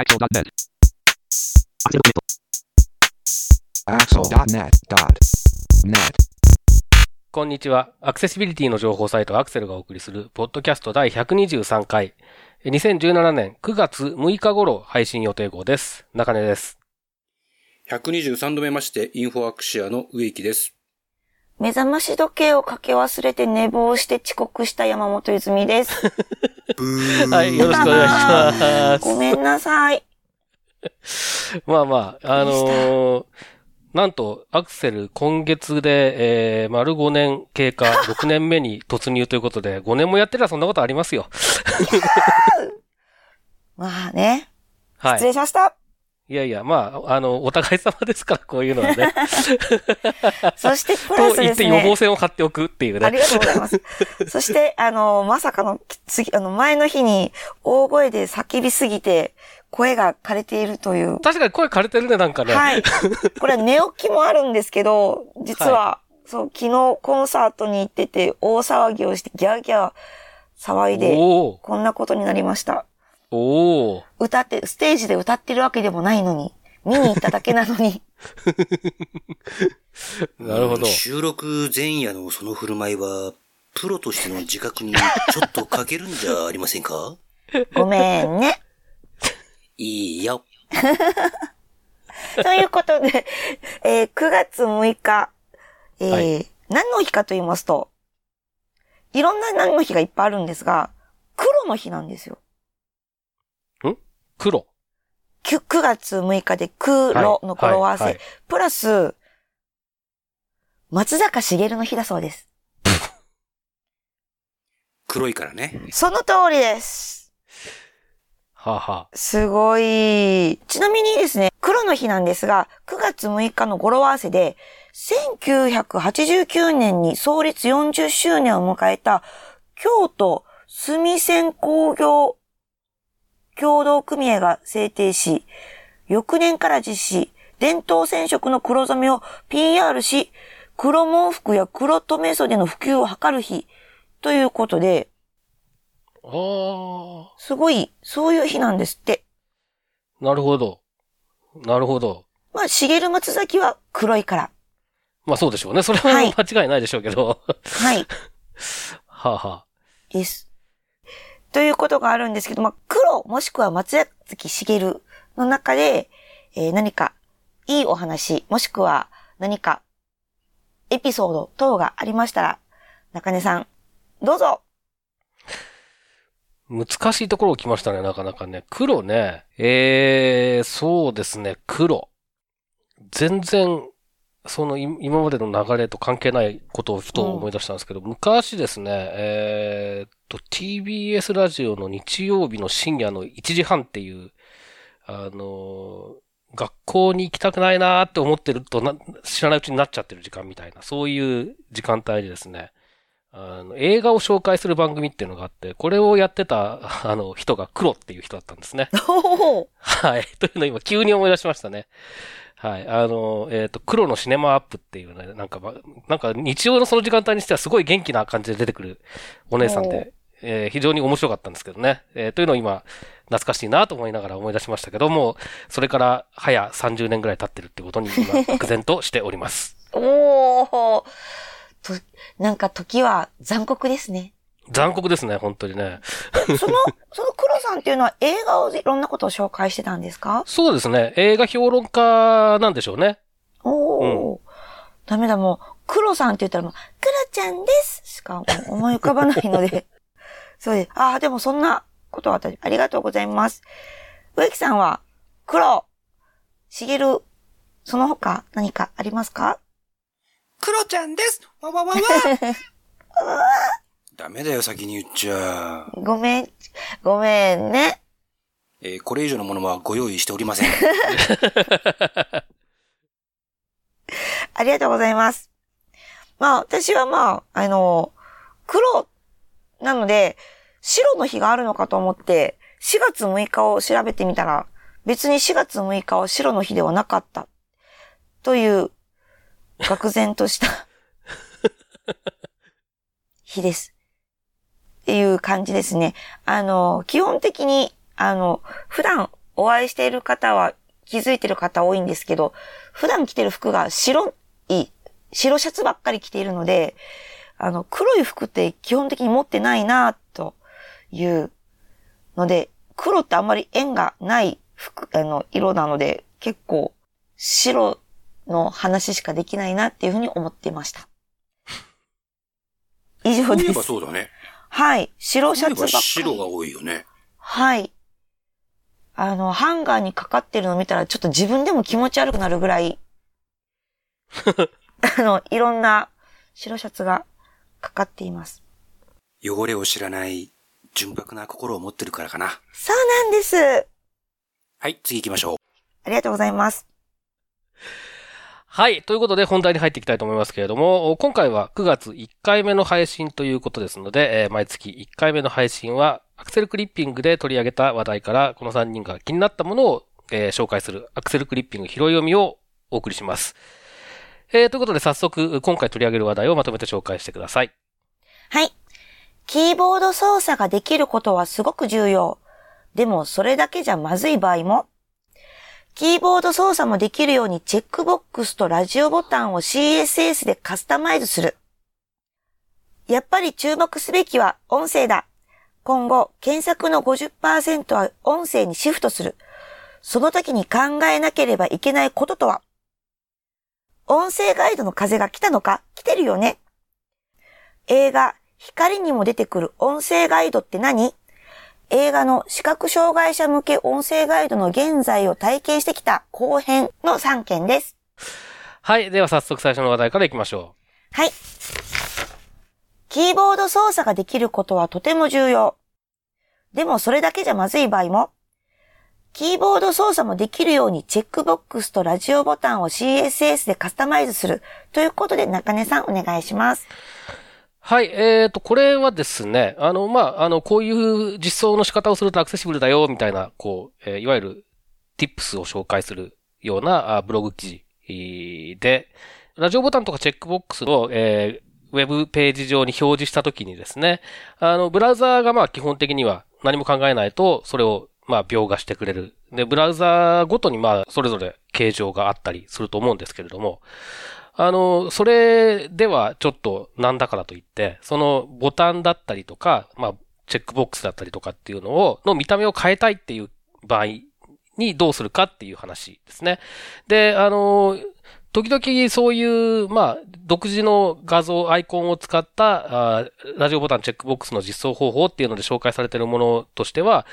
Axel.net. Axel.net.net. こんにちは。アクセシビリティの情報サイトアクセルがお送りする、ポッドキャスト第123回。2017年9月6日頃配信予定号です。中根です。123度目まして、インフォアクシアの植木です。目覚まし時計をかけ忘れて寝坊して遅刻した山本泉です。はい、よろしくお願いします。ごめんなさい。まあまあ、あのーなんと、アクセル今月で、えー、丸5年経過、6年目に突入ということで、5年もやってりゃそんなことありますよ。まあね。失礼はい。しました。いやいや、まあ、あの、お互い様ですから、こういうのはね。そしてプラ と言ってスですね。予防線を張っておくっていうね。ありがとうございます。そして、あの、まさかの、次、あの、前の日に大声で叫びすぎて、声が枯れているという。確かに声枯れてるね、なんかね。はい。これは寝起きもあるんですけど、実は、そう、昨日コンサートに行ってて、大騒ぎをして、ギャーギャー騒いで、こんなことになりました。おー歌って、ステージで歌ってるわけでもないのに、見に行っただけなのに、なるほどうん。収録前夜のその振る舞いは、プロとしての自覚にちょっと欠けるんじゃありませんか？ごめんね。いいよ。ということで、えー9月6日、えーはい何の日かと言いますと、いろんな何の日がいっぱいあるんですが、黒の日なんですよ。黒。9, 9月6日で黒の語呂合わせ。はいはいプラス、松坂茂の日だそうです。黒いからね。その通りです。はあ、はすごい。ちなみにですね、黒の日なんですが、9月6日の語呂合わせで、1989年に創立40周年を迎えた、京都墨線工業協同組合が制定し、翌年から実施、伝統染色の黒染めを PR し、黒毛服や黒留袖の普及を図る日ということで、あ。あすごい、そういう日なんですって。あ。なるほど。なるほど。まあ、茂松崎は黒いから。まあそうでしょうね。それははい間違いないでしょうけど。はい。はあ、はあ。です。ということがあるんですけど、まあ、黒もしくは松崎しげるの中で、えー何かいいお話、もしくは何かエピソード等がありましたら、中根さん、どうぞ難しいところを来ましたね、なかなかね。黒ね。えー、そうですね、黒。全然、そのい今までの流れと関係ないことをふと思い出したんですけど、昔ですね、えーっと、TBS ラジオの日曜日の深夜の1時半っていう、あのー学校に行きたくないなーって思ってるとな、知らないうちになっちゃってる時間みたいな、そういう時間帯でですね、あの、映画を紹介する番組っていうのがあって、これをやってた、あの、人が黒っていう人だったんですね。はい。というのを今急に思い出しましたね。はい。あの、えっ、と、黒のシネマアップっていうね、なんかば、なんか日曜のその時間帯にしてはすごい元気な感じで出てくるお姉さんで、えー非常に面白かったんですけどね。えーというのを今、懐かしいなと思いながら思い出しましたけども、それから早30年ぐらい経ってるってことに今、愕然としております。おーと、なんか時は残酷ですね。残酷ですね、本当にね。その、その黒さんっていうのは映画をいろんなことを紹介してたんですか？そうですね。映画評論家なんでしょうね。おー。ダメだ、もう、黒さんって言ったらもう、黒ちゃんですしか思い浮かばないので。そうです。ああ、でもそんなことは私、ありがとうございます。植木さんは、黒、しげる、その他何かありますか？クロちゃんですわわわわ ダメだよ、先に言っちゃ。ごめん、ごめんね。えーこれ以上のものはご用意しておりません。ありがとうございます。まあ、私はまあ、あの、黒なので、白の日があるのかと思って、4月6日を調べてみたら、別に4月6日は白の日ではなかった。という、愕然とした 日です。っていう感じですね。あの、基本的に、あの、普段お会いしている方は気づいてる方多いんですけど、普段着てる服が白い、白シャツばっかり着ているので、あの、黒い服って基本的に持ってないなというので、黒ってあんまり縁がない服、あの、色なので、結構白の話しかできないなっていうふうに思っていました。以上でそういえば。そうだね。はい。白シャツばっかり。白が多いよね。はい。あの、ハンガーにかかってるのを見たら、ちょっと自分でも気持ち悪くなるぐらい、あの、いろんな白シャツがかかっています。汚れを知らない純白な心を持ってるからかな。そうなんです。はい、次行きましょう。ありがとうございます。はい。ということで本題に入っていきたいと思いますけれども、今回は9月1回目の配信ということですので、えー毎月1回目の配信はアクセルクリッピングで取り上げた話題からこの3人が気になったものを、えー紹介するアクセルクリッピング拾い読みをお送りします。えーということで早速今回取り上げる話題をまとめて紹介してください。はい。キーボード操作ができることはすごく重要。でもそれだけじゃまずい場合も。キーボード操作もできるようにチェックボックスとラジオボタンを CSS でカスタマイズする。やっぱり注目すべきは音声だ。今後、検索の50%は音声にシフトする。その時に考えなければいけないこととは？音声ガイドの風が来たのか？来てるよね映画、光にも出てくる音声ガイドって何？映画の視覚障害者向け音声ガイドの現在を体験してきた後編の3件です。はい。では早速最初の話題からいきましょはい。キーボード操作ができることはとても重要。でもそれだけじゃまずい場合も、キーボード操作もできるようにチェックボックスとラジオボタンを CSS でカスタマイズする。ということで中根さんお願いします。はい。えーと、これはですね、あの、まあ、あの、こういう実装の仕方をするとアクセシブルだよ、みたいな、こう、えーいわゆる tips を紹介するようなあブログ記事で、ラジオボタンとかチェックボックスの、えーウェブページ上に表示したときにですね、あの、ブラウザーがまあ基本的には何も考えないと、それをまあ描画してくれる。で、ブラウザーごとにまあそれぞれ形状があったりすると思うんですけれども、あの、それではちょっとなんだからといって、そのボタンだったりとか、まあ、チェックボックスだったりとかっていうのを、の見た目を変えたいっていう場合にどうするかっていう話ですね。で、あの、時々そういう、まあ、独自の画像、アイコンを使った、ラジオボタン、チェックボックスの実装方法っていうので紹介されているものとしては、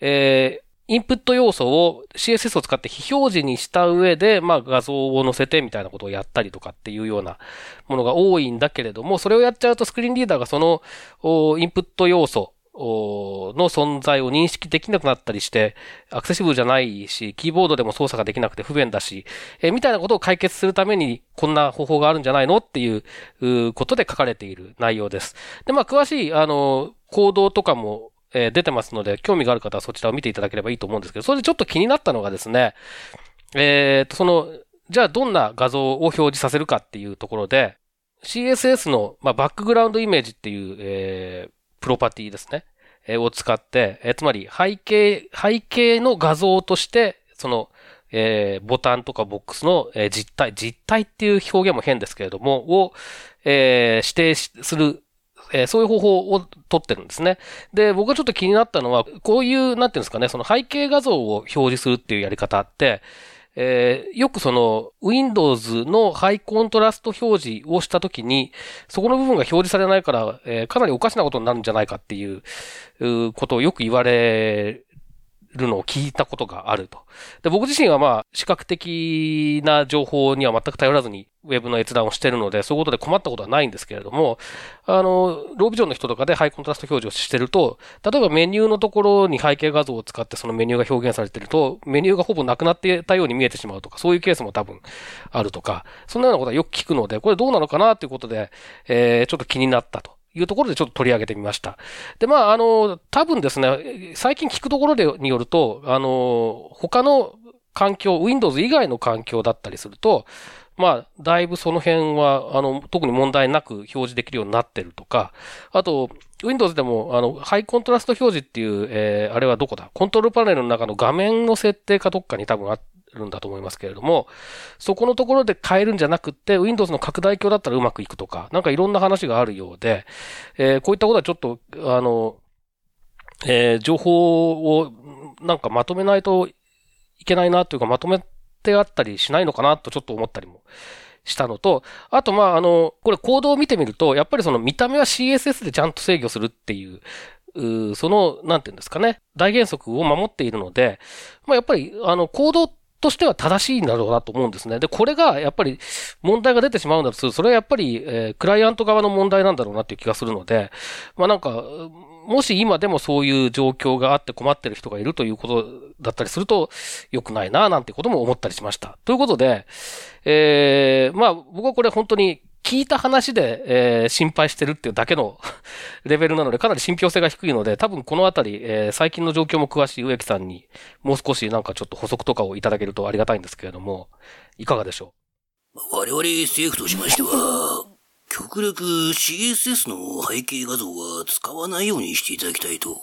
えーインプット要素を CSS を使って非表示にした上で、まあ画像を載せてみたいなことをやったりとかっていうようなものが多いんだけれども、それをやっちゃうとスクリーンリーダーがそのインプット要素の存在を認識できなくなったりして、アクセシブルじゃないし、キーボードでも操作ができなくて不便だし、えみたいなことを解決するために、こんな方法があるんじゃないのっていうことで書かれている内容です。で、まあ、詳しい、あの、行動とかも、え出てますので、興味がある方はそちらを見ていただければいいと思うんですけど、それでちょっと気になったのがですね、えーと、その、じゃあどんな画像を表示させるかっていうところで、CSS の、ま、バックグラウンドイメージっていう、えプロパティですね。えを使って、えつまり背景、背景の画像として、その、えボタンとかボックスの、え実体、実体っていう表現も変ですけれども、を、え指定する、えーそういう方法を取ってるんですね。で、僕がちょっと気になったのは、こういう、なんていうんですかね、その背景画像を表示するっていうやり方って、えーよくその、Windows のハイコントラスト表示をしたときに、そこの部分が表示されないから、えーかなりおかしなことになるんじゃないかっていう、うことをよく言われるのを聞いたことがあると。で僕自身はまあ、視覚的な情報には全く頼らずに、ウェブの閲覧をしてるので、そういうことで困ったことはないんですけれども、あの、ロービジョンの人とかでハイコントラスト表示をしてると、例えばメニューのところに背景画像を使ってそのメニューが表現されてると、メニューがほぼなくなってたように見えてしまうとか、そういうケースも多分あるとか、そんなようなことはよく聞くので、これどうなのかなということで、えーちょっと気になったと。いうところでちょっと取り上げてみました。で、まあ、あの、多分ですね、最近聞くところでによると、あの、他の環境、Windows 以外の環境だったりすると、まあ、だいぶその辺は、あの、特に問題なく表示できるようになってるとか、あと、Windows でも、あの、ハイコントラスト表示っていう、えー、あれはどこだ？コントロールパネルの中の画面の設定かどっかに多分あるんだと思いますけれども、そこのところで変えるんじゃなくって、Windows の拡大鏡だったらうまくいくとか、なんかいろんな話があるようで、えー、こういったことはちょっと、あの、えー、情報をなんかまとめないといけないなというか、まとめてあったりしないのかなとちょっと思ったりもしたのと、あと、まあ、あの、これコードを見てみると、やっぱりその見た目は CSS でちゃんと制御するっていう、うその、なんていうんですかね、大原則を守っているので、まあ、やっぱり、あの、コードとしては正しいんだろうなと思うんですね。で、これがやっぱり問題が出てしまうんだとするとそれはやっぱり、えー、クライアント側の問題なんだろうなっていう気がするので、まあなんか、もし今でもそういう状況があって困ってる人がいるということだったりすると、良くないな、なんてことも思ったりしました。ということで、えー、まあ僕はこれ本当に聞いた話で、えー、心配してるっていうだけの レベルなので、かなり信憑性が低いので、多分このあたり、えー、最近の状況も詳しい植木さんに、もう少しなんかちょっと補足とかをいただけるとありがたいんですけれども、いかがでしょう？我々政府としましては、極力 CSS の背景画像は使わないようにしていただきたいと、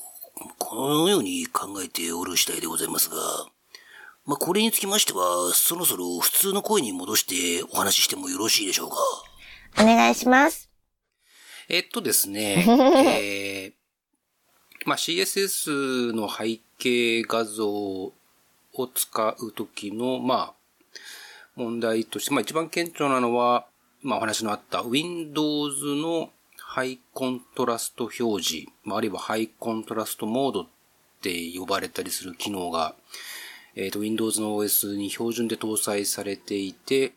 このように考えておる次第でございますが、まあ、これにつきましては、そろそろ普通の声に戻してお話ししてもよろしいでしょうか？お願いします。えっとですね、えー、まあ、CSS の背景画像を使うときの、まあ、問題として、まあ一番顕著なのは、まあお話のあった Windows のハイコントラスト表示、まあ、あるいはハイコントラストモードって呼ばれたりする機能が、えっ、ー、と Windows の OS に標準で搭載されていて、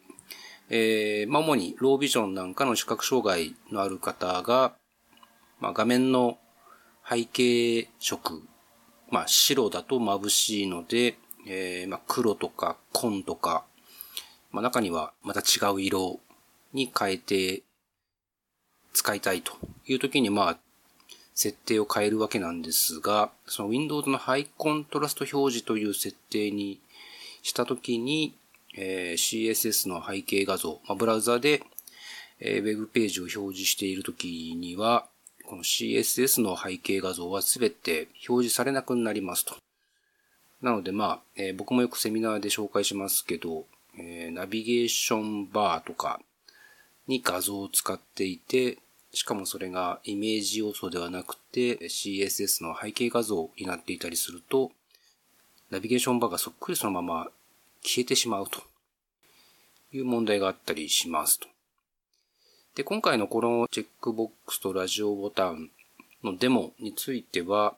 えー、まあ、主にロービジョンなんかの視覚障害のある方が、まあ、画面の背景色、まあ、白だと眩しいので、えー、まあ、黒とか紺とか、まあ、中にはまた違う色に変えて使いたいという時に、まあ、設定を変えるわけなんですが、その Windows のハイコントラスト表示という設定にした時に、えー、CSS の背景画像、まあ、ブラウザで、えー、ウェブページを表示しているときには、この CSS の背景画像はすべて表示されなくなりますと。なので、まあ、えー、僕もよくセミナーで紹介しますけど、えー、ナビゲーションバーとかに画像を使っていて、しかもそれがイメージ要素ではなくて CSS の背景画像になっていたりすると、ナビゲーションバーがそっくりそのまま消えてしまうという問題があったりしますと。で、今回のこのチェックボックスとラジオボタンのデモについては、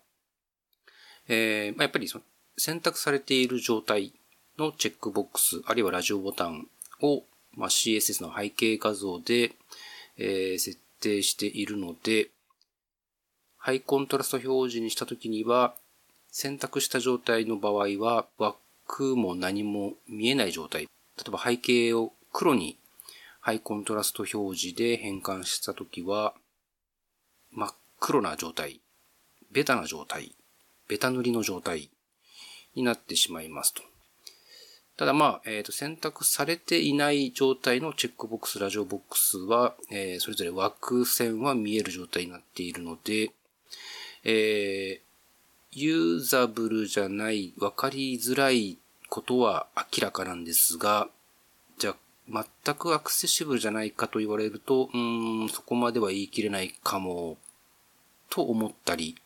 えー、やっぱりその選択されている状態のチェックボックス、あるいはラジオボタンを、まあ、CSS の背景画像で、えー、設定しているので、ハイコントラスト表示にしたときには、選択した状態の場合は、くも何も見えない状態。例えば背景を黒にハイコントラスト表示で変換したときは、真っ黒な状態、ベタな状態、ベタ塗りの状態になってしまいますと。ただまあ、えっ、ー、と、選択されていない状態のチェックボックス、ラジオボックスは、えー、それぞれ枠線は見える状態になっているので、えー、ユーザブルじゃない、わかりづらいことは明らかなんですが、じゃあ、全くアクセシブルじゃないかと言われると、うーん、そこまでは言い切れないかも、と思ったり。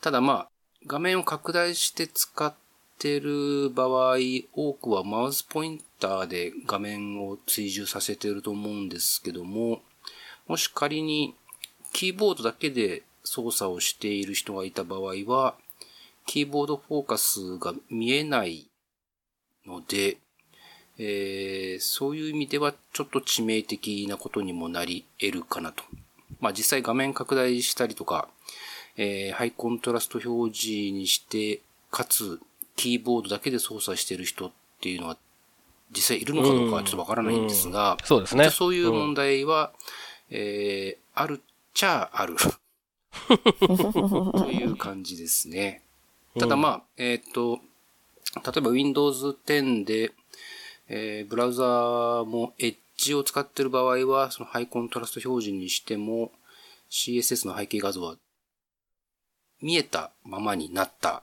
ただまあ、画面を拡大して使ってる場合、多くはマウスポインターで画面を追従させてると思うんですけども、もし仮にキーボードだけで操作をしている人がいた場合は、キーボードフォーカスが見えないので、えー、そういう意味ではちょっと致命的なことにもなり得るかなと。まあ実際画面拡大したりとか、えー、ハイコントラスト表示にして、かつキーボードだけで操作している人っていうのは実際いるのかどうかはちょっとわからないんですが、そうですね。そういう問題は、えー、あるっちゃある。という感じですね。ただまあ、えっ、ー、と、例えば Windows 10で、えー、ブラウザーも Edge を使っている場合は、そのハイコントラスト表示にしても、CSS の背景画像は見えたままになった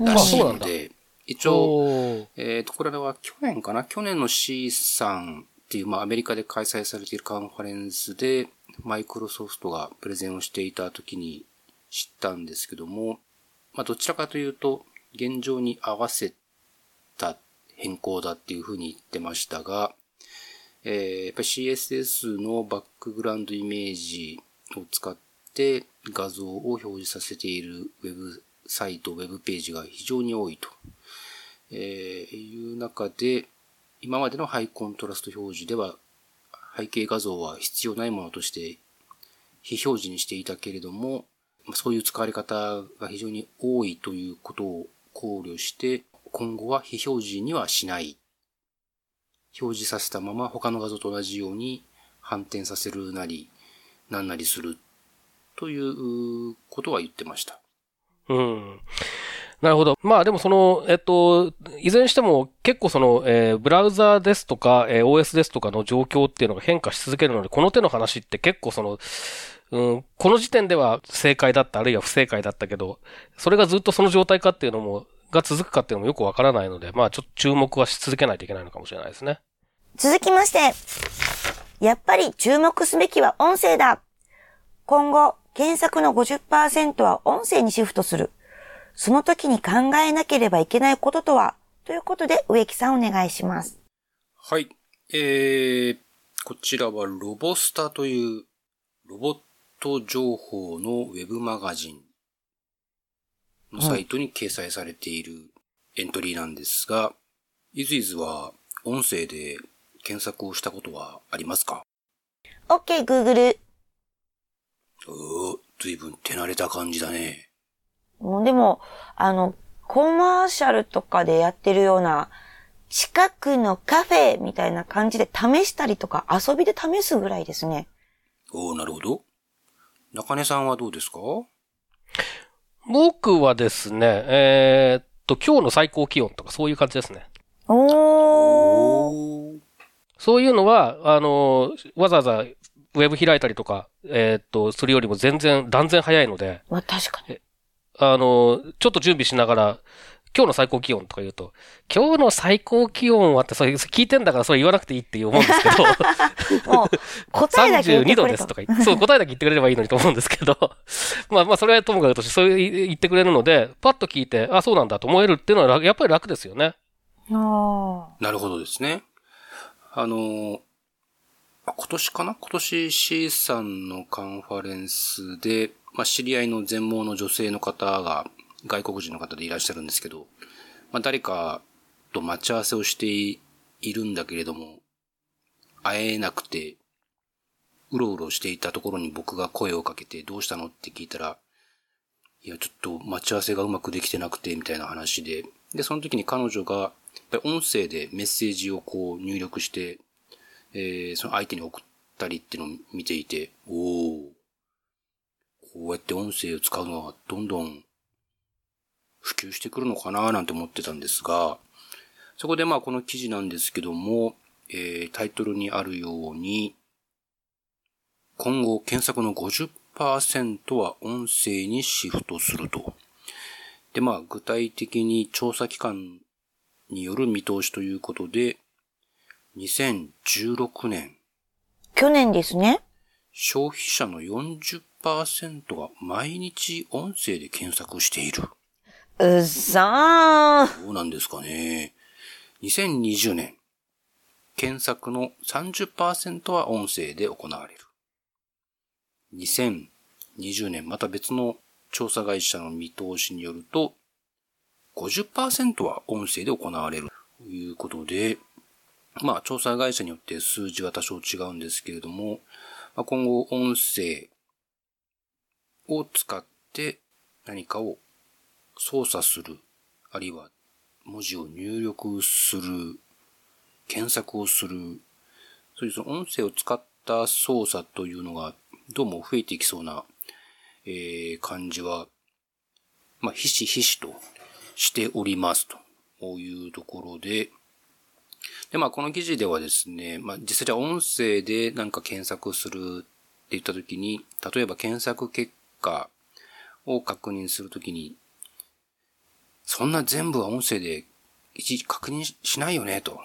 らしいので、一応、えっ、ー、と、これは去年かな？去年の C さんっていう、まあ、アメリカで開催されているカンファレンスで、マイクロソフトがプレゼンをしていた時に知ったんですけども、まあ、どちらかというと、現状に合わせた変更だっていうふうに言ってましたが、えー、やっぱり CSS のバックグラウンドイメージを使って画像を表示させているウェブサイト、ウェブページが非常に多いと、えー、いう中で、今までのハイコントラスト表示では背景画像は必要ないものとして非表示にしていたけれども、そういう使われ方が非常に多いということを考慮して、今後は非表示にはしない。表示させたまま他の画像と同じように反転させるなり、なんなりするということは言ってました。うん。なるほど。まあでもその、えっと、いずれにしても結構その、えー、ブラウザーですとか、えー、OS ですとかの状況っていうのが変化し続けるので、この手の話って結構その、うん、この時点では正解だった、あるいは不正解だったけど、それがずっとその状態かっていうのも、が続くかっていうのもよくわからないので、まあちょっと注目はし続けないといけないのかもしれないですね。続きまして、やっぱり注目すべきは音声だ。今後、検索の50%は音声にシフトする。その時に考えなければいけないこととは？ということで、植木さんお願いします。はい。えー、こちらはロボスタというロボット情報のウェブマガジンのサイトに掲載されているエントリーなんですが、いずいずは音声で検索をしたことはありますか ?OK, Google。おー、ずいぶん手慣れた感じだね。もうでも、あの、コマーシャルとかでやってるような、近くのカフェみたいな感じで試したりとか遊びで試すぐらいですね。おなるほど。中根さんはどうですか？僕はですね、えー、っと、今日の最高気温とかそういう感じですね。おそういうのは、あの、わざわざウェブ開いたりとか、えー、っと、するよりも全然、断然早いので。まあ確かに。あの、ちょっと準備しながら、今日の最高気温とか言うと、今日の最高気温はって、それ聞いてんだからそれ言わなくていいって思うんですけど。もう、答えだけ言って32度ですとか言って、そう、答えだけ言ってくれればいいのにと思うんですけど。まあまあ、それはともかくとして、そう言ってくれるので、パッと聞いて、あ、そうなんだと思えるっていうのは、やっぱり楽ですよね。あなるほどですね。あの、今年かな？今年 C さんのカンファレンスで、まあ、知り合いの全盲の女性の方が外国人の方でいらっしゃるんですけど、まあ、誰かと待ち合わせをしているんだけれども、会えなくて、うろうろしていたところに僕が声をかけて、どうしたのって聞いたら、いや、ちょっと待ち合わせがうまくできてなくて、みたいな話で、で、その時に彼女が、やっぱり音声でメッセージをこう入力して、えー、その相手に送ったりっていうのを見ていて、おおこうやって音声を使うのはどんどん普及してくるのかななんて思ってたんですが、そこでまあこの記事なんですけども、えー、タイトルにあるように、今後検索の50%は音声にシフトすると。で、まあ具体的に調査機関による見通しということで、2016年。去年ですね。消費者の40%が毎日音声で検索している。うっさー。どうなんですかね。2020年、検索の30%は音声で行われる。2020年、また別の調査会社の見通しによると、50%は音声で行われるということで、まあ、調査会社によって数字は多少違うんですけれども、まあ、今後音声を使って何かを操作する、あるいは文字を入力する、検索をする、そういうその音声を使った操作というのがどうも増えていきそうな、えー、感じは、まあ、ひしひしとしておりますと。いうところで、で、まあ、この記事ではですね、まあ、実際じゃあ音声でなんか検索するって言ったときに、例えば検索結果を確認するときに、そんな全部は音声で一時確認しないよね、と。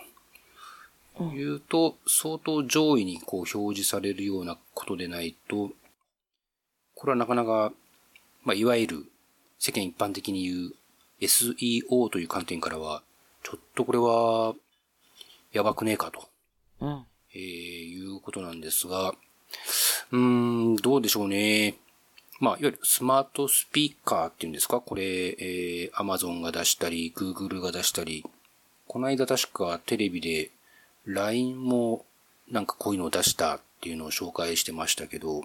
いうと、相当上位にこう表示されるようなことでないと、これはなかなか、まあ、いわゆる世間一般的に言う SEO という観点からは、ちょっとこれは、やばくねえかと。うん。えー、いうことなんですが、うーん、どうでしょうね。まあ、いわゆるスマートスピーカーっていうんですか？これ、えー、Amazon が出したり、Google が出したり、この間確かテレビで LINE もなんかこういうのを出したっていうのを紹介してましたけど、う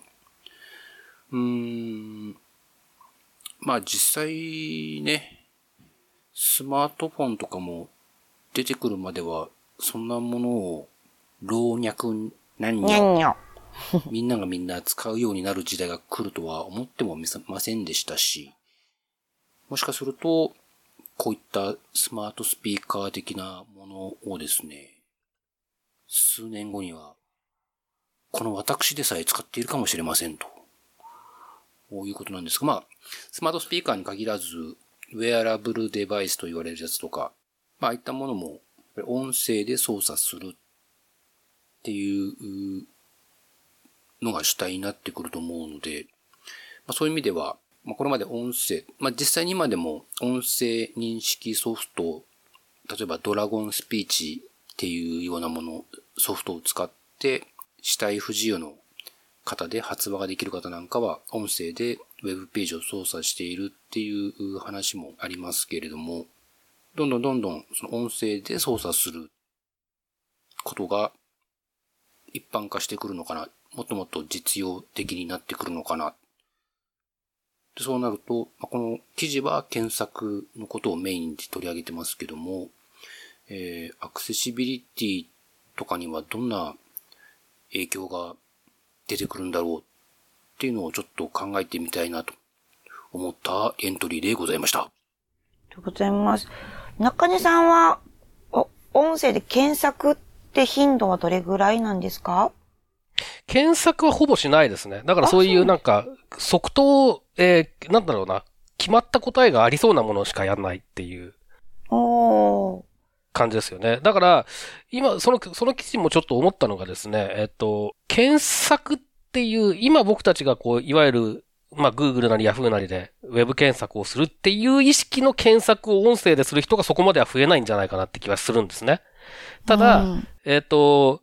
ーん、まあ実際ね、スマートフォンとかも出てくるまでは、そんなものを老若男女、みんながみんな使うようになる時代が来るとは思ってもみませんでしたし、もしかすると、こういったスマートスピーカー的なものをですね、数年後には、この私でさえ使っているかもしれませんと。こういうことなんですが、まあ、スマートスピーカーに限らず、ウェアラブルデバイスと言われるやつとか、まあ、ああいったものも、音声で操作するっていうのが主体になってくると思うので、まあ、そういう意味では、まあ、これまで音声、まあ、実際に今でも音声認識ソフト、例えばドラゴンスピーチっていうようなもの、ソフトを使って、死体不自由の方で発話ができる方なんかは、音声でウェブページを操作しているっていう話もありますけれども、どんどんどんどんその音声で操作することが一般化してくるのかな。もっともっと実用的になってくるのかな。でそうなるとま、この記事は検索のことをメインで取り上げてますけども、えー、アクセシビリティとかにはどんな影響が出てくるんだろうっていうのをちょっと考えてみたいなと思ったエントリーでございました。ありがとうございます。中根さんは、お、音声で検索って頻度はどれぐらいなんですか？検索はほぼしないですね。だからそういうなんか、即答、えー、なんだろうな、決まった答えがありそうなものしかやんないっていう。感じですよね。だから、今、その、その記事もちょっと思ったのがですね、えっと、検索っていう、今僕たちがこう、いわゆる、まあ、Google なり Yahoo なりで、ウェブ検索をするっていう意識の検索を音声でする人がそこまでは増えないんじゃないかなって気はするんですね。ただ、うん、えっと、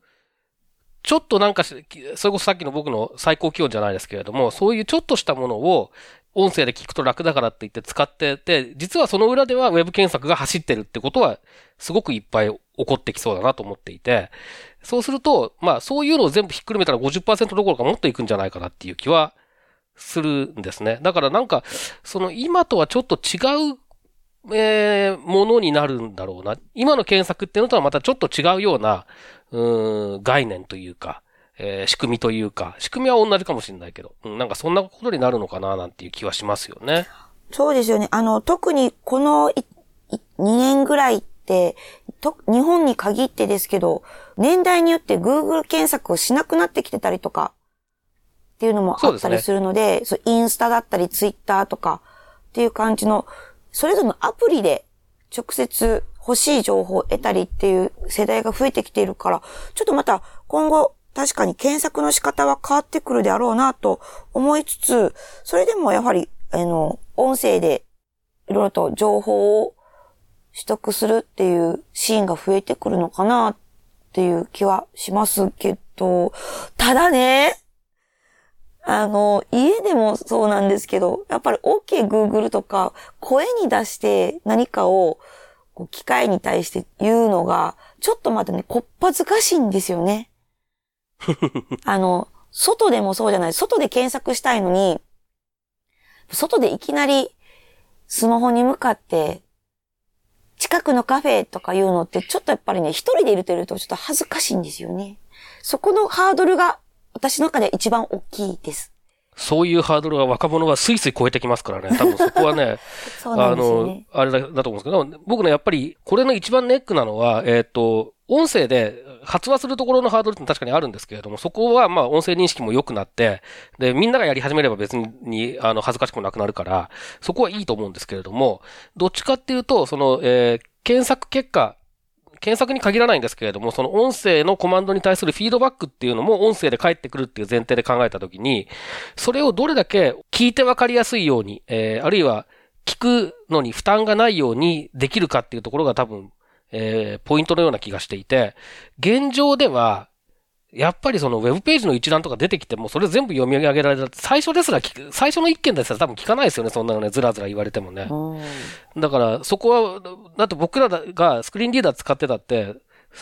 ちょっとなんか、それこそさっきの僕の最高気温じゃないですけれども、そういうちょっとしたものを、音声で聞くと楽だからって言って使ってて、実はその裏では Web 検索が走ってるってことは、すごくいっぱい起こってきそうだなと思っていて、そうすると、まあそういうのを全部ひっくるめたら50%どころかもっといくんじゃないかなっていう気はするんですね。だからなんか、その今とはちょっと違うえー、ものになるんだろうな。今の検索っていうのとはまたちょっと違うような、うん、概念というか、えー、仕組みというか、仕組みは同じかもしれないけど、うん、なんかそんなことになるのかななんていう気はしますよね。そうですよね。あの、特にこの2年ぐらいって、と、日本に限ってですけど、年代によって Google 検索をしなくなってきてたりとか、っていうのもあったりするので、そう、ね、インスタだったり Twitter とかっていう感じの、それぞれのアプリで直接欲しい情報を得たりっていう世代が増えてきているから、ちょっとまた今後確かに検索の仕方は変わってくるであろうなと思いつつ、それでもやはり、あの、音声でいろいろと情報を取得するっていうシーンが増えてくるのかなっていう気はしますけど、ただね、あの、家でもそうなんですけど、やっぱり OK Google とか声に出して何かを機械に対して言うのが、ちょっとまだね、こっぱずかしいんですよね。あの、外でもそうじゃない。外で検索したいのに、外でいきなりスマホに向かって、近くのカフェとかいうのってちょっとやっぱりね、一人でいるといるとちょっと恥ずかしいんですよね。そこのハードルが私の中で一番大きいです。そういうハードルは若者はスイスイ超えてきますからね。多分そこはね、ね。あの、あれだだと思うんですけど、僕ね、やっぱり、これの一番ネックなのは、えっ、と、音声で発話するところのハードルって確かにあるんですけれども、そこはまあ音声認識も良くなって、で、みんながやり始めれば別に、あの、恥ずかしくもなくなるから、そこはいいと思うんですけれども、どっちかっていうと、その、えー、検索結果検索に限らないんですけれども、その音声のコマンドに対するフィードバックっていうのも音声で返ってくるっていう前提で考えたときに、それをどれだけ聞いてわかりやすいように、えー、あるいは聞くのに負担がないようにできるかっていうところが多分、えー、ポイントのような気がしていて、現状では、やっぱりそのウェブページの一覧とか出てきても、それ全部読み上げられた最初ですら聞く、最初の一件ですら多分聞かないですよね、そんなのね、ずらずら言われてもね。だから、そこは、だって僕らがスクリーンリーダー使ってたって、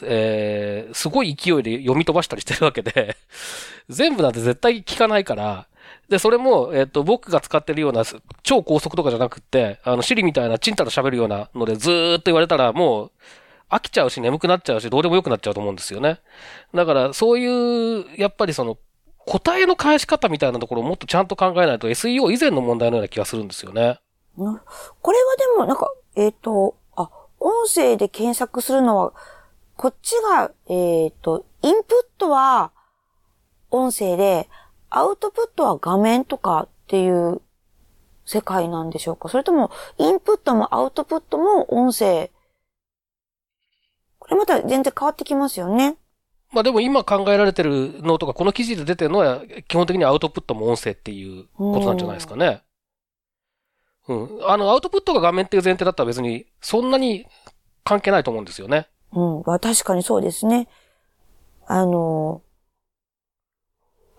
えー、すごい勢いで読み飛ばしたりしてるわけで 全部なんて絶対聞かないから、で、それも、えっ、ー、と、僕が使ってるような超高速とかじゃなくて、あの、シリみたいなチンタラ喋るようなのでずーっと言われたら、もう、飽きちゃうし眠くなっちゃうし、どうでもよくなっちゃうと思うんですよね。だから、そういう、やっぱりその、答えの返し方みたいなところをもっとちゃんと考えないと SEO 以前の問題のような気がするんですよね。これはでも、なんか、えっ、ー、と、あ、音声で検索するのは、こっちが、えっ、ー、と、インプットは音声で、アウトプットは画面とかっていう世界なんでしょうか？それとも、インプットもアウトプットも音声れまた全然変わってきますよね。まあでも今考えられてるのとか、この記事で出てるのは、基本的にアウトプットも音声っていうことなんじゃないですかね。うん。あの、アウトプットが画面っていう前提だったら別に、そんなに関係ないと思うんですよね。うん。確かにそうですね。あの、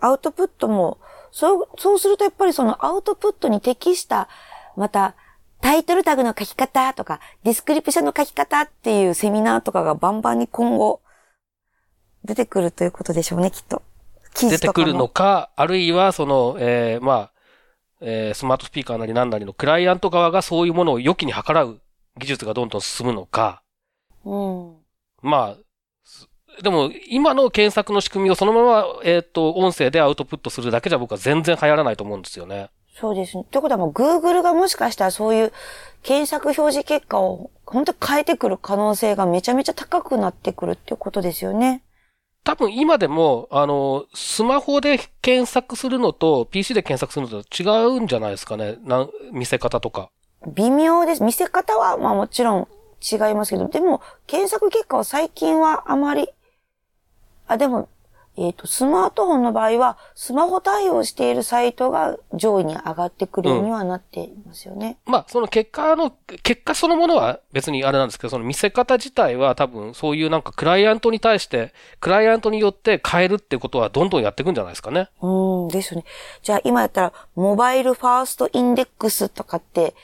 アウトプットも、そう、そうするとやっぱりそのアウトプットに適した、また、タイトルタグの書き方とか、ディスクリプションの書き方っていうセミナーとかがバンバンに今後出てくるということでしょうね、きっと。出てくるのか、あるいはその、えー、まあ、えー、スマートスピーカーなりなんなりのクライアント側がそういうものを良きに計らう技術がどんどん進むのか。うん。まあ、でも、今の検索の仕組みをそのまま、えっ、ー、と、音声でアウトプットするだけじゃ僕は全然流行らないと思うんですよね。そうですね。ということはもう Google がもしかしたらそういう検索表示結果を本当に変えてくる可能性がめちゃめちゃ高くなってくるっていうことですよね。多分今でも、あの、スマホで検索するのと PC で検索するのと違うんじゃないですかね。な見せ方とか。微妙です。見せ方はまあもちろん違いますけど、でも検索結果は最近はあまり、あ、でもえっ、ー、と、スマートフォンの場合は、スマホ対応しているサイトが上位に上がってくるようにはなっていますよね。うん、まあ、その結果の、結果そのものは別にあれなんですけど、その見せ方自体は多分そういうなんかクライアントに対して、クライアントによって変えるってことはどんどんやっていくんじゃないですかね。うん、ですよね。じゃあ今やったら、モバイルファーストインデックスとかって、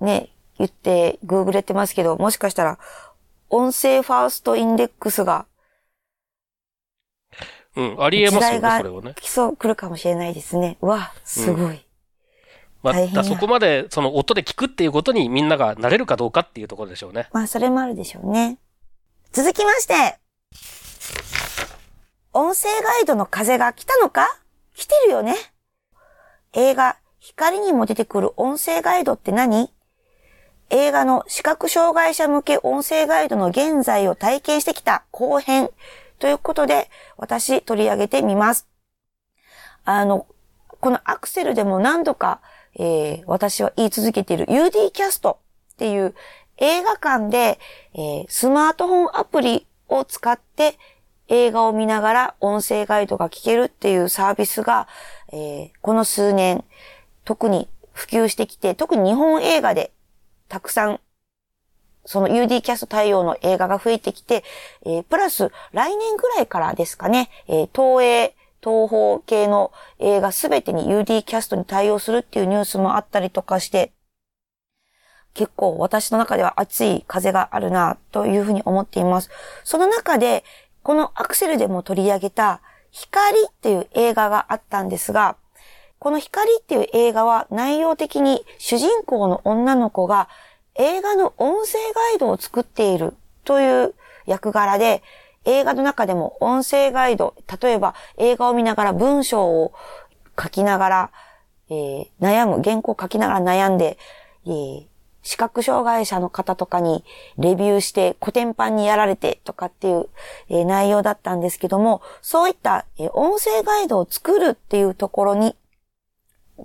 ね、言って、グーグルやってますけど、もしかしたら、音声ファーストインデックスがうん、ありえますよね、それはね。来そう、来るかもしれないですね。うわ、すごい。うん、まあ、そこまで、その音で聞くっていうことにみんなが慣れるかどうかっていうところでしょうね。まあ、それもあるでしょうね。続きまして、音声ガイドの風が来たのか？来てるよね。映画、光にも出てくる音声ガイドって何？映画の視覚障害者向け音声ガイドの現在を体験してきた後編ということで、私取り上げてみます。あの、このアクセルでも何度か、えー、私は言い続けている UD キャストっていう映画館で、えー、スマートフォンアプリを使って映画を見ながら音声ガイドが聞けるっていうサービスが、えー、この数年特に普及してきて、特に日本映画でたくさんその UD キャスト対応の映画が増えてきて、えー、プラス来年ぐらいからですかね、えー、東映、東方系の映画すべてに UD キャストに対応するっていうニュースもあったりとかして、結構私の中では熱い風があるなというふうに思っています。その中で、このアクセルでも取り上げた光っていう映画があったんですが、この光っていう映画は内容的に主人公の女の子が映画の音声ガイドを作っているという役柄で、映画の中でも音声ガイド、例えば映画を見ながら文章を書きながら、えー、悩む、原稿を書きながら悩んで、えー、視覚障害者の方とかにレビューして古典版にやられてとかっていう、えー、内容だったんですけども、そういった、えー、音声ガイドを作るっていうところに、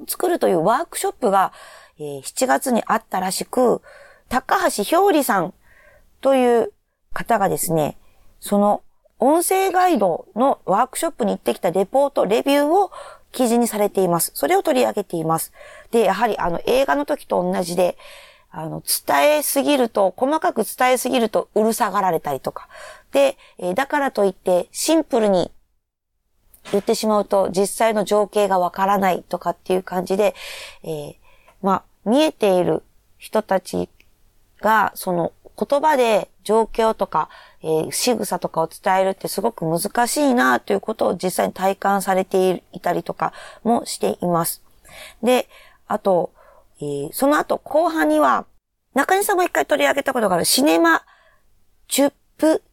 作るというワークショップが、え、7月にあったらしく、高橋ひょうりさんという方がですね、その音声ガイドのワークショップに行ってきたレポート、レビューを記事にされています。それを取り上げています。で、やはりあの映画の時と同じで、あの、伝えすぎると、細かく伝えすぎるとうるさがられたりとか。で、えだからといってシンプルに言ってしまうと実際の情景がわからないとかっていう感じで、えー、まあ、見えている人たちが、その言葉で状況とか、えー、仕草とかを伝えるってすごく難しいなということを実際に体感されていたりとかもしています。で、あと、えー、その後後半には、中西さんも一回取り上げたことがあるシネマ、チュップ、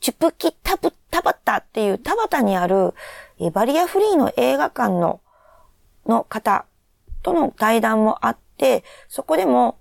チュプキタブ、タバタっていう田畑にある、えー、バリアフリーの映画館の、の方との対談もあって、そこでも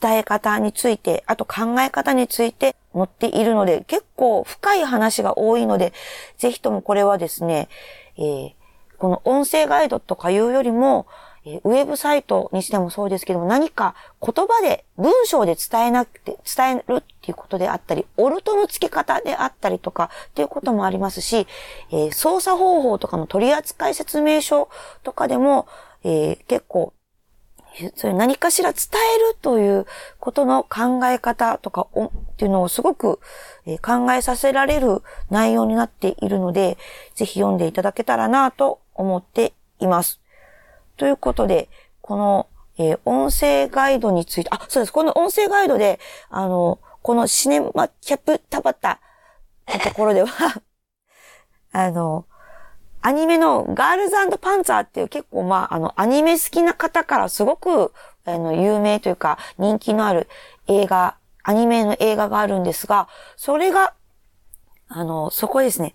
伝え方について、あと考え方について載っているので、結構深い話が多いので、ぜひともこれはですね、えー、この音声ガイドとかいうよりも、えウェブサイトにしてもそうですけども、何か言葉で、文章で伝えなくて、伝えるっていうことであったり、オルトの付け方であったりとかっていうこともありますし、えー、操作方法とかの取扱説明書とかでも、えー、結構、それ何かしら伝えるということの考え方とかっていうのをすごく考えさせられる内容になっているので、ぜひ読んでいただけたらなと思っています。ということで、この、えー、音声ガイドについて、あ、そうです。この音声ガイドで、あの、このシネマキャップタバタのところでは あの、アニメのガールズパンツァーっていう結構まあ、あの、アニメ好きな方からすごく、あの、有名というか人気のある映画、アニメの映画があるんですが、それが、あの、そこですね、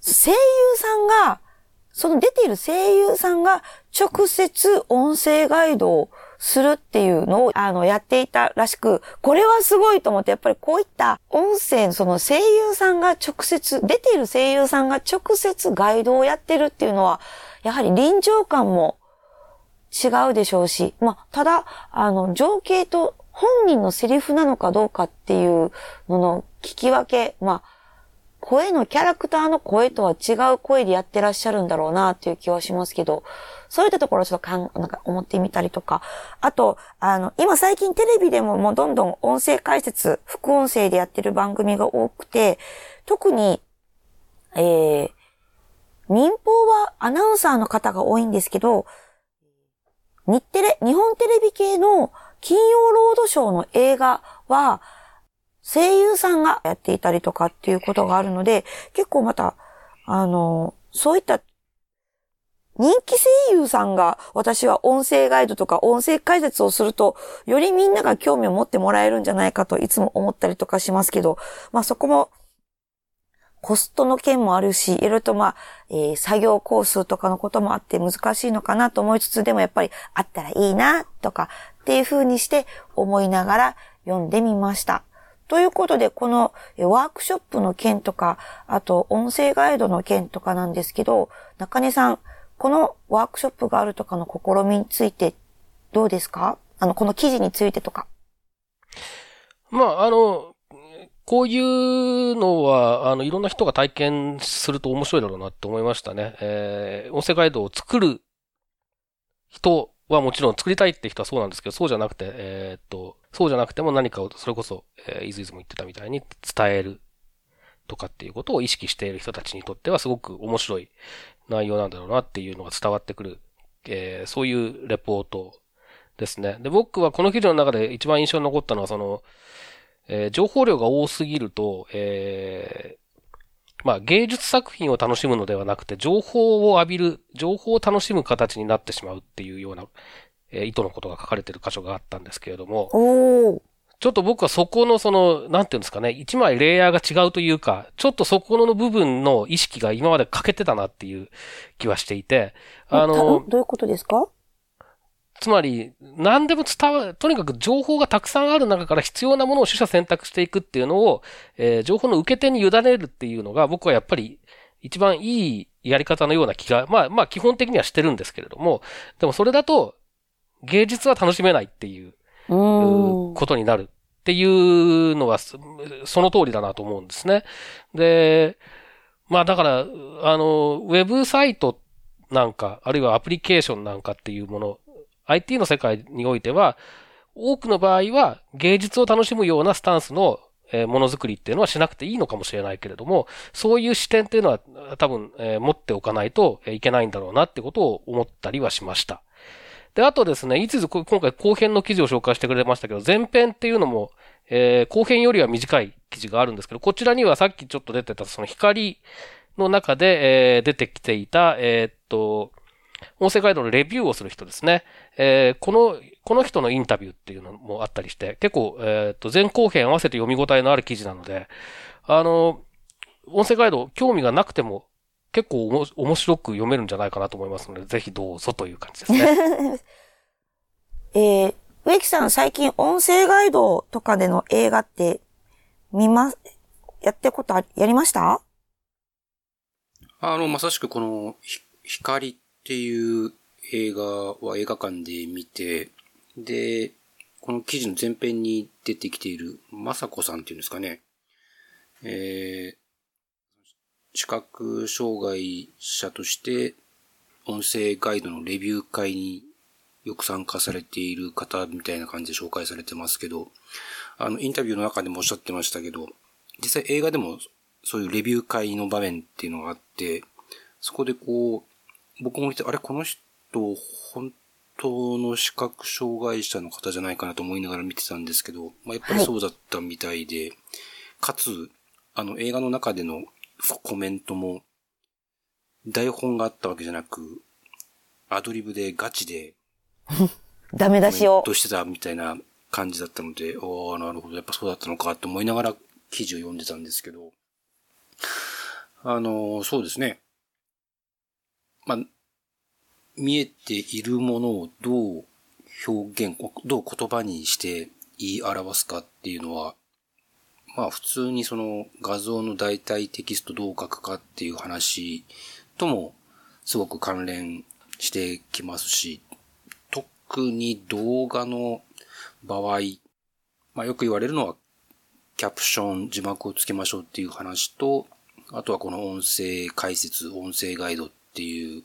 声優さんがその出ている声優さんが直接音声ガイドをするっていうのを、あの、やっていたらしく、これはすごいと思って、やっぱりこういった音声、その声優さんが直接、出ている声優さんが直接ガイドをやってるっていうのは、やはり臨場感も違うでしょうし、まあ、ただ、あの、情景と本人のセリフなのかどうかっていうのの聞き分け、まあ、声のキャラクターの声とは違う声でやってらっしゃるんだろうなっていう気はしますけど、そういったところをちょっとかん、なんか思ってみたりとか、あと、あの、今最近テレビでももうどんどん音声解説、副音声でやってる番組が多くて、特に、えー、民放はアナウンサーの方が多いんですけど、日テレ、日本テレビ系の金曜ロードショーの映画は、声優さんがやっていたりとかっていうことがあるので、結構また、あの、そういった人気声優さんが私は音声ガイドとか音声解説をすると、よりみんなが興味を持ってもらえるんじゃないかといつも思ったりとかしますけど、まあそこもコストの件もあるし、いろいろとまあ、えー、作業工数とかのこともあって難しいのかなと思いつつ、でもやっぱりあったらいいなとかっていう風にして思いながら読んでみました。ということで、このワークショップの件とか、あと音声ガイドの件とかなんですけど、中根さん、このワークショップがあるとかの試みについてどうですか？あの、この記事についてとか。まあ、あの、こういうのは、あの、いろんな人が体験すると面白いだろうなって思いましたね。えー、音声ガイドを作る人はもちろん作りたいって人はそうなんですけど、そうじゃなくて、えー、っと、そうじゃなくても何かを、それこそ、えー、いずいずも言ってたみたいに伝えるとかっていうことを意識している人たちにとってはすごく面白い内容なんだろうなっていうのが伝わってくる、えー、そういうレポートですね。で、僕はこの記事の中で一番印象に残ったのはその、えー、情報量が多すぎると、えー、まあ芸術作品を楽しむのではなくて、情報を浴びる、情報を楽しむ形になってしまうっていうようなえー、意図のことが書かれている箇所があったんですけれども、ちょっと僕はそこのその、なんていうんですかね、一枚レイヤーが違うというか、ちょっとそこの部分の意識が今まで欠けてたなっていう気はしていて、あの、どういうことですか？つまり、何でも伝わる、とにかく情報がたくさんある中から必要なものを取捨選択していくっていうのを、えー、情報の受け手に委ねるっていうのが僕はやっぱり一番いいやり方のような気が、まあまあ基本的にはしてるんですけれども、でもそれだと芸術は楽しめないっていうことになるっていうのはその通りだなと思うんですね。で、まあだから、あの、ウェブサイトなんか、あるいはアプリケーションなんかっていうもの、IT の世界においては、多くの場合は芸術を楽しむようなスタンスのものづくりっていうのはしなくていいのかもしれないけれども、そういう視点っていうのは多分、持っておかないといけないんだろうなってことを思ったりはしました。で、あとですね、いつ今回後編の記事を紹介してくれましたけど、前編っていうのも、え、後編よりは短い記事があるんですけど、こちらにはさっきちょっと出てたその光の中で、え、出てきていた、え、っと、音声ガイドのレビューをする人ですね。えー、この、この人のインタビューっていうのもあったりして、結構、えっ、ー、と、前後編合わせて読み応えのある記事なので、あの、音声ガイド興味がなくても結構おも面白く読めるんじゃないかなと思いますので、ぜひどうぞという感じですね。えー、植木さん最近音声ガイドとかでの映画って見ます、やってことあやりました？あの、まさしくこの、光っっていう映画は映画館で見て、で、この記事の前編に出てきている、まさこさんっていうんですかね。えー、視覚障害者として音声ガイドのレビュー会によく参加されている方みたいな感じで紹介されてますけど、あの、インタビューの中でもおっしゃってましたけど、実際映画でもそういうレビュー会の場面っていうのがあって、そこでこう、僕も見て、あれ、この人、本当の視覚障害者の方じゃないかなと思いながら見てたんですけど、まあ、やっぱりそうだったみたいで、はい、かつ、あの、映画の中でのコメントも、台本があったわけじゃなく、アドリブでガチで、ダメ出しを。としてたみたいな感じだったので、ああ、なるほど、やっぱそうだったのかと思いながら記事を読んでたんですけど、あの、そうですね。まあ、見えているものをどう表現、どう言葉にして言い表すかっていうのは、まあ普通にその画像の代替テキストどう書くかっていう話ともすごく関連してきますし、特に動画の場合、まあよく言われるのはキャプション、字幕をつけましょうっていう話と、あとはこの音声解説、音声ガイドっていう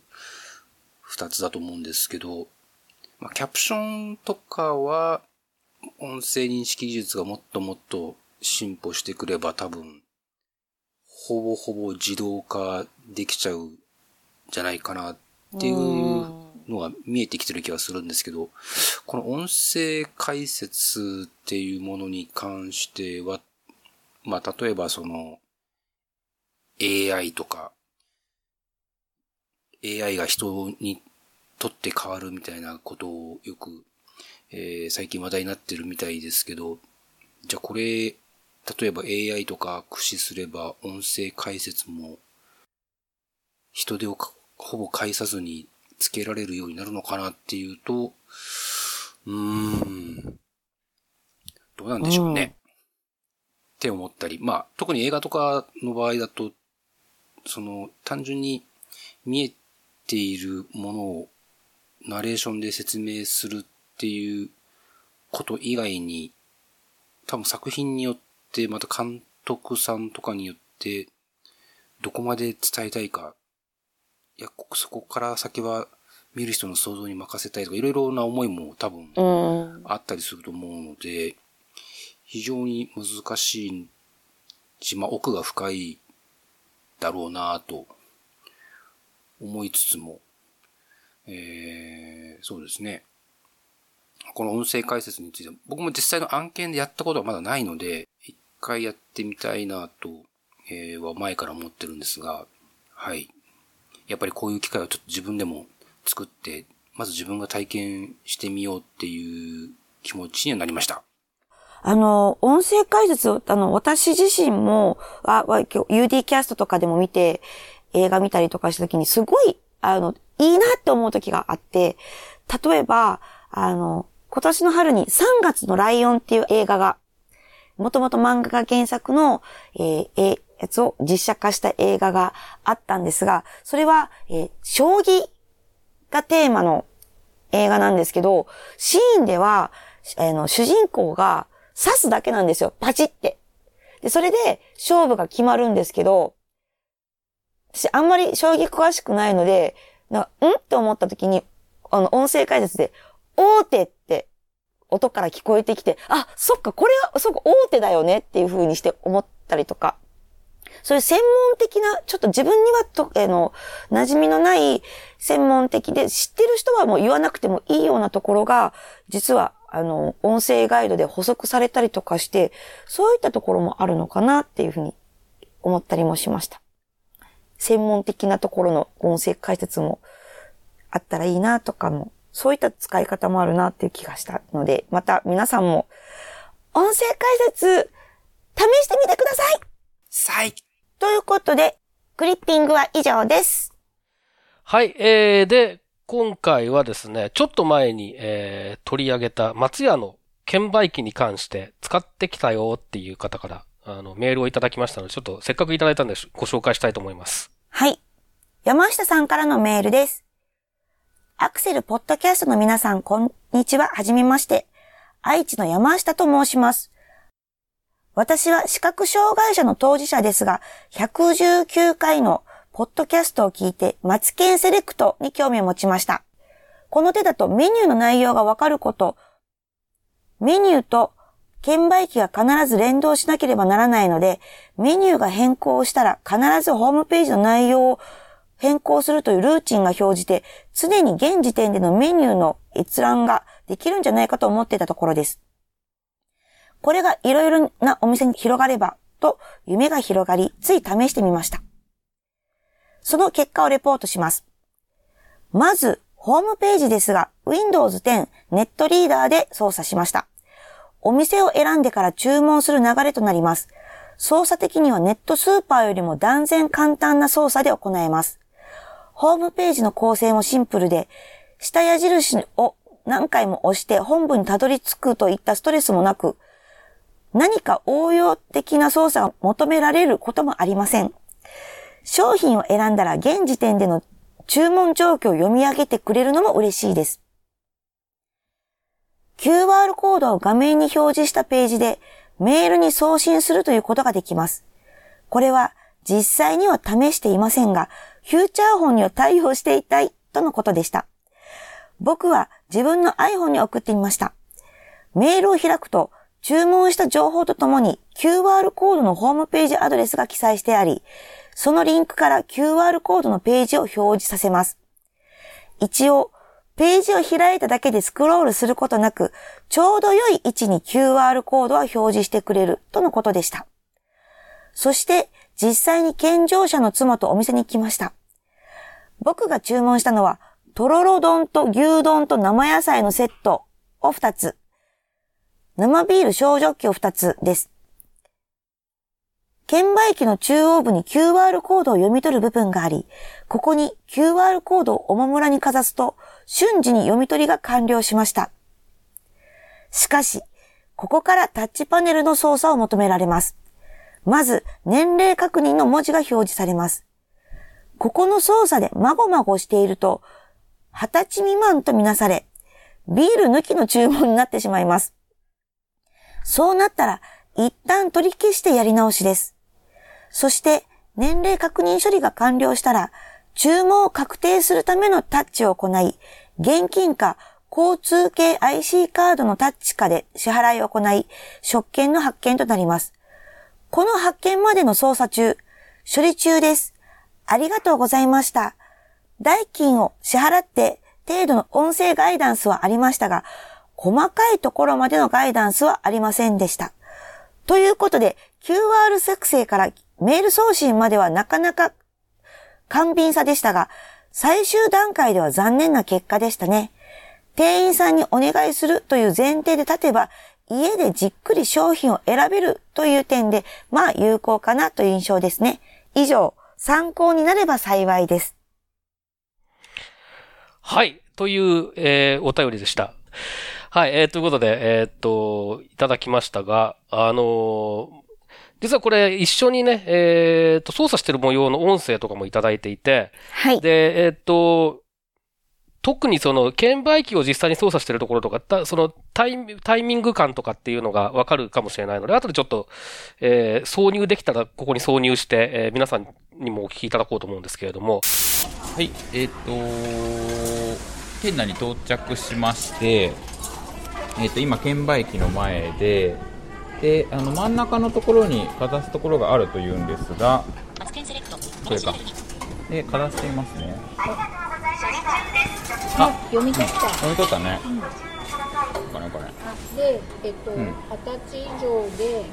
二つだと思うんですけど、まあ、キャプションとかは、音声認識技術がもっともっと進歩してくれば多分、ほぼほぼ自動化できちゃうじゃないかなっていうのが見えてきてる気がするんですけど、この音声解説っていうものに関しては、まあ例えばその AI とか AI が人にとって変わるみたいなことをよく、えー、最近話題になってるみたいですけど、じゃあこれ、例えば AI とか駆使すれば音声解説も人手をほぼ介さずにつけられるようになるのかなっていうと、うーん、どうなんでしょうね。って思ったり、まあ、特に映画とかの場合だと、その、単純に見えているものをナレーションで説明するっていうこと以外に、多分作品によって、また監督さんとかによって、どこまで伝えたいか、いや、そこから先は見る人の想像に任せたいとか、いろいろな思いも多分あったりすると思うので、非常に難しいし、まあ、奥が深いだろうなと思いつつも、えー、そうですね。この音声解説について、僕も実際の案件でやったことはまだないので、一回やってみたいなと、えー、は前から思ってるんですが、はい。やっぱりこういう機会をちょっと自分でも作って、まず自分が体験してみようっていう気持ちにはなりました。あの、音声解説を、あの、私自身も、あ、UD キャストとかでも見て、映画見たりとかした時に、すごい、あの、いいなって思う時があって、例えば、あの、今年の春に3月のライオンっていう映画が、もともと漫画が原作の、えー、えやつを実写化した映画があったんですが、それは、えー、将棋がテーマの映画なんですけど、シーンでは、えー、の主人公が刺すだけなんですよ。パチって。で、それで勝負が決まるんですけど、私あんまり将棋詳しくないので、な、ん？って思った時に、あの、音声解説で、大手って音から聞こえてきて、あ、そっか、これは、そっか、大手だよねっていう風にして思ったりとか。そういう専門的な、ちょっと自分にはと、えの、馴染みのない専門的で、知ってる人はもう言わなくてもいいようなところが、実は、あの、音声ガイドで補足されたりとかして、そういったところもあるのかなっていうふうに思ったりもしました。専門的なところの音声解説もあったらいいなとかも、そういった使い方もあるなっていう気がしたので、また皆さんも音声解説試してみてくださいさいということで、クリッピングは以上です。はい、えー、で、今回はですね、ちょっと前に、えー、取り上げた松屋の券売機に関して使ってきたよっていう方から、あの、メールをいただきましたので、ちょっとせっかくいただいたんでご紹介したいと思います。はい。山下さんからのメールです。アクセルポッドキャストの皆さん、こんにちは。はじめまして。愛知の山下と申します。私は視覚障害者の当事者ですが、119回のポッドキャストを聞いて、マツケンセレクトに興味を持ちました。この手だとメニューの内容がわかること、メニューと券売機が必ず連動しなければならないので、メニューが変更したら必ずホームページの内容を変更するというルーチンが表示で、常に現時点でのメニューの閲覧ができるんじゃないかと思っていたところです。これがいろいろなお店に広がれば、と夢が広がり、つい試してみました。その結果をレポートします。まず、ホームページですが、Windows 10ネットリーダーで操作しました。お店を選んでから注文する流れとなります。操作的にはネットスーパーよりも断然簡単な操作で行えます。ホームページの構成もシンプルで、下矢印を何回も押して本部にたどり着くといったストレスもなく、何か応用的な操作を求められることもありません。商品を選んだら現時点での注文状況を読み上げてくれるのも嬉しいです。QR コードを画面に表示したページでメールに送信するということができます。これは実際には試していませんが、フューチャーフォンには対応していたいとのことでした。僕は自分の iPhone に送ってみました。メールを開くと注文した情報とともに QR コードのホームページアドレスが記載してあり、そのリンクから QR コードのページを表示させます。一応、ページを開いただけでスクロールすることなく、ちょうど良い位置に QR コードは表示してくれるとのことでした。そして、実際に健常者の妻とお店に行きました。僕が注文したのは、とろろ丼と牛丼と生野菜のセットを2つ。生ビール小ジョッキを2つです。券売機の中央部に QR コードを読み取る部分があり、ここに QR コードをおもむらにかざすと、瞬時に読み取りが完了しました。しかし、ここからタッチパネルの操作を求められます。まず、年齢確認の文字が表示されます。ここの操作でまごまごしていると、20歳未満とみなされ、ビール抜きの注文になってしまいます。そうなったら、一旦取り消してやり直しです。そして、年齢確認処理が完了したら、注文を確定するためのタッチを行い、現金か交通系 IC カードのタッチかで支払いを行い、食券の発見となります。この発見までの操作中、処理中です。ありがとうございました。代金を支払って程度の音声ガイダンスはありましたが、細かいところまでのガイダンスはありませんでした。ということで、QR 作成からメール送信まではなかなか簡便さでしたが、最終段階では残念な結果でしたね。店員さんにお願いするという前提で立てば、家でじっくり商品を選べるという点で、まあ有効かなという印象ですね。以上、参考になれば幸いです。はい。という、えーお便りでした。はい。えーということで、えーっと、いただきましたが、あのー実はこれ一緒にね、えーっと、操作してる模様の音声とかもいただいていて、はい。で、えーっと、特にその、券売機を実際に操作してるところとか、たそのタイミ、タイミング感とかっていうのがわかるかもしれないので、後でちょっと、えー挿入できたらここに挿入して、えー皆さんにもお聞きいただこうと思うんですけれども、はい、えっ、と県内に到着しまして、えっ、と、今、券売機の前で、で、あの、真ん中のところにかざすところがあるというんですが、これか。で、かざしていますね。あ、読み取った、読み取ったね。これこれ。で、えっと、二、うん十、歳以上で、う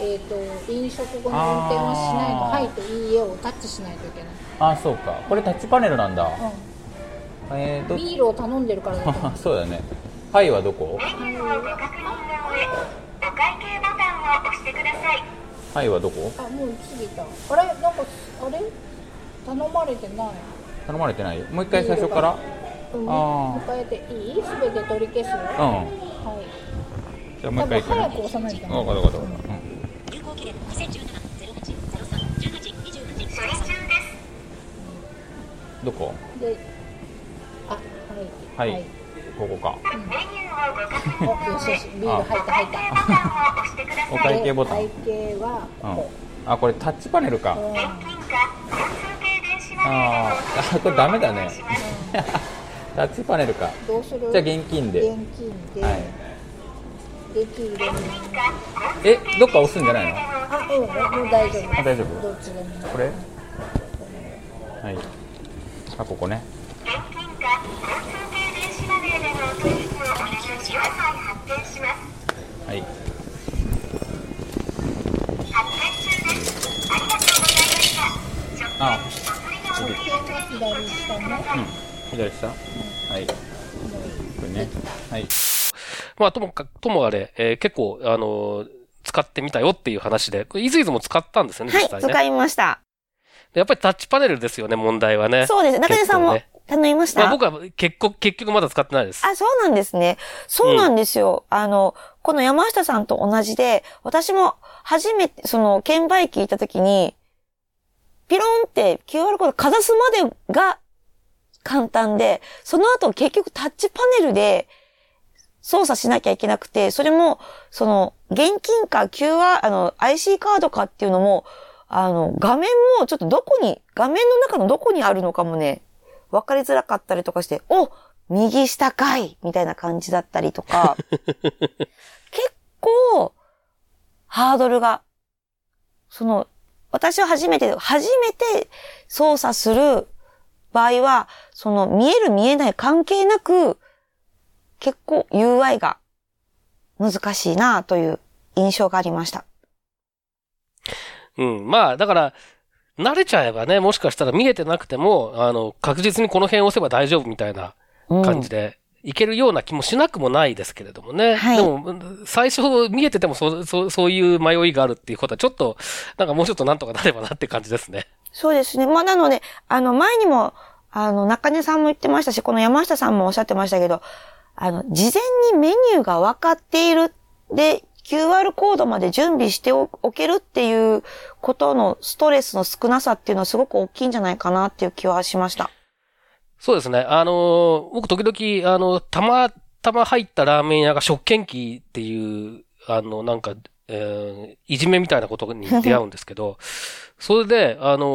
えっと、飲食後の運転はしないの、あーはいといいえをタッチしないといけない。ん。あ、そうか。これタッチパネルなんだ。えーと、ビールを頼んでるからだ そうだね。はいはどこ？はいはどこ？あ、もう過ぎた。あれ、なんか、あれ？頼まれてない。頼まれてないもう一回最初から？うん、あーもう一回やっていい、すべて取り消すよ。うん。はい。じゃあもう一回早く押さないとわかったわかった。うん有効期限2017-08-03-18-21どこ？で。あ、はい。はいここか。お、よしよし、ビール入った入った。お会計ボタン。会計は、うん。あ、これタッチパネルか。うんあーあ、これダメだね。タッチパネルか。どうする？じゃあ現金で。現金で、はい。できるえ、どっか押すんじゃないの？あ、うん、もう大丈夫あ大丈夫？どっちでもこれ？はい。あ、ここね。はい。あ、左下ねうん。左下？はい。これね。はい。まあ、ともか、ともあれ、えー結構、あのー使ってみたよっていう話で、これ、いずいずも使ったんですよね、はい、実際ね。使いました。でやっぱりタッチパネルですよね、問題はね。そうです。中根さんも結頼みました、まあ僕は結局、結局まだ使ってないです。あ、そうなんですね。そうなんですよ。あの、この山下さんと同じで、私も初めて、その、券売機行った時に、ピロンって QR コードかざすまでが簡単で、その後結局タッチパネルで操作しなきゃいけなくて、それも、その、現金か QR、あの、IC カードかっていうのも、あの、画面もちょっとどこに、画面の中のどこにあるのかもね、分かりづらかったりとかして、お右下かいみたいな感じだったりとか、結構、ハードルが、その、私は初めて、初めて操作する場合は、その見える見えない関係なく、結構 UI が難しいなという印象がありました。うん。まあ、だから、慣れちゃえばね、もしかしたら見えてなくても、あの、確実にこの辺を押せば大丈夫みたいなうん感じで、いけるような気もしなくもないですけれどもね。はいでも、最初見えててもそう、そう、そういう迷いがあるっていうことは、ちょっと、なんかもうちょっとなんとかなればなって感じですね。そうですね。まあ、なので、あの、前にも、あの、中根さんも言ってましたし、この山下さんもおっしゃってましたけど、あの、事前にメニューが分かっている。で、QR コードまで準備しておけるっていうことのストレスの少なさっていうのはすごく大きいんじゃないかなっていう気はしました。そうですね。あの僕時々、あの、たまたま入ったラーメン屋が食券機っていう、あの、なんか、えーいじめみたいなことに出会うんですけど、それで、あの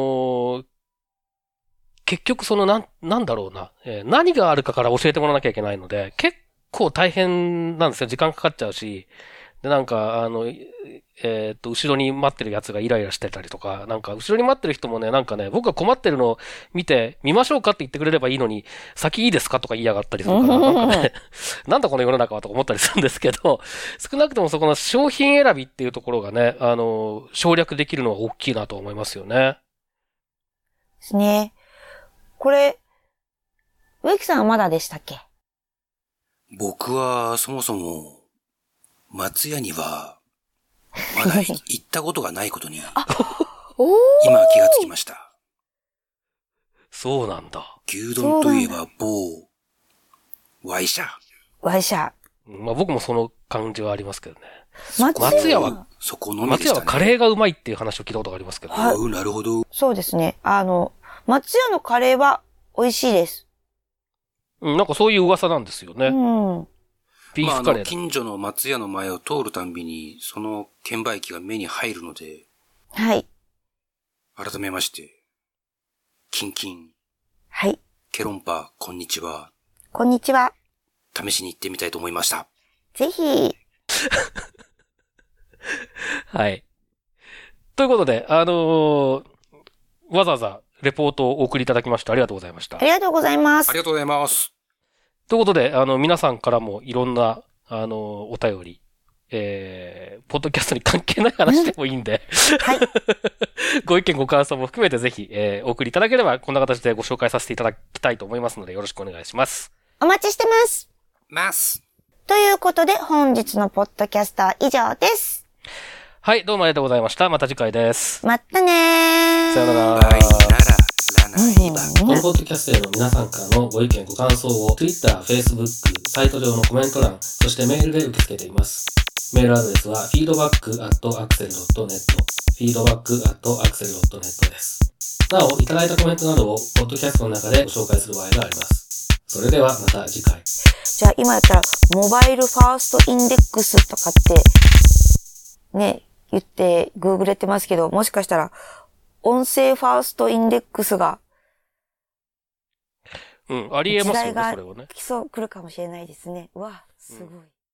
ー結局その、なん、なんだろうな、えー何があるかから教えてもらわなきゃいけないので、結構大変なんですよ。時間かかっちゃうし。で、なんか、あの、えーっと、後ろに待ってるやつがイライラしてたりとか、なんか、後ろに待ってる人もね、なんかね、僕が困ってるのを見て、見ましょうかって言ってくれればいいのに、先いいですかとか言いやがったりするから、なんかね、なんだこの世の中はとか思ったりするんですけど、少なくともそこの商品選びっていうところがね、あの、省略できるのは大きいなと思いますよね。ですね。これ、植木さんはまだでしたっけ？僕はそもそも、松屋には、まだい行ったことがないことに、今気がつきました。そうなんだ。牛丼といえば某、ワイシャ。ワイシャ。うんまあ僕もその感じはありますけどね。松松屋は、そこのみで松したね。屋はカレーがうまいっていう話を聞いたことがありますけど。はいうんなるほど。そうですね。あの、松屋のカレーは美味しいです。うん、なんかそういう噂なんですよね。うん。まあ、あの、ビーフカレーだ。近所の松屋の前を通るたんびに、その券売機が目に入るので、はい。改めまして、キンキン、はい。ケロンパ、こんにちは。こんにちは。試しに行ってみたいと思いました。ぜひ。はい。ということで、あのーわざわざレポートをお送りいただきましてありがとうございましたあ。りがとうございますあり。がとうございます。ということで、あの、皆さんからもいろんな、あの、お便り、えー、ポッドキャストに関係ない話でもいいんで、はい。ご意見ご感想も含めてぜひ、えー、お送りいただければ、こんな形でご紹介させていただきたいと思いますので、よろしくお願いします。お待ちしてます。ます。ということで、本日のポッドキャストは以上です。はい、どうもありがとうございました。また次回です。またねー。さよなら。バイララ、ラナイバ。このポッドキャストへの皆さんからのご意見、ご感想を Twitter、Facebook、サイト上のコメント欄、そしてメールで受け付けています。メールアドレスは feedback.axel.net feedback.axel.net です。なお、いただいたコメントなどをポッドキャストの中でご紹介する場合があります。それではまた次回。じゃあ今やったら、モバイルファーストインデックスとかって、ね、言って、グーグレてますけど、もしかしたら、音声ファーストインデックスが、うん、ありえますよね、それはね。来そう、来るかもしれないですね。うわ、すごい。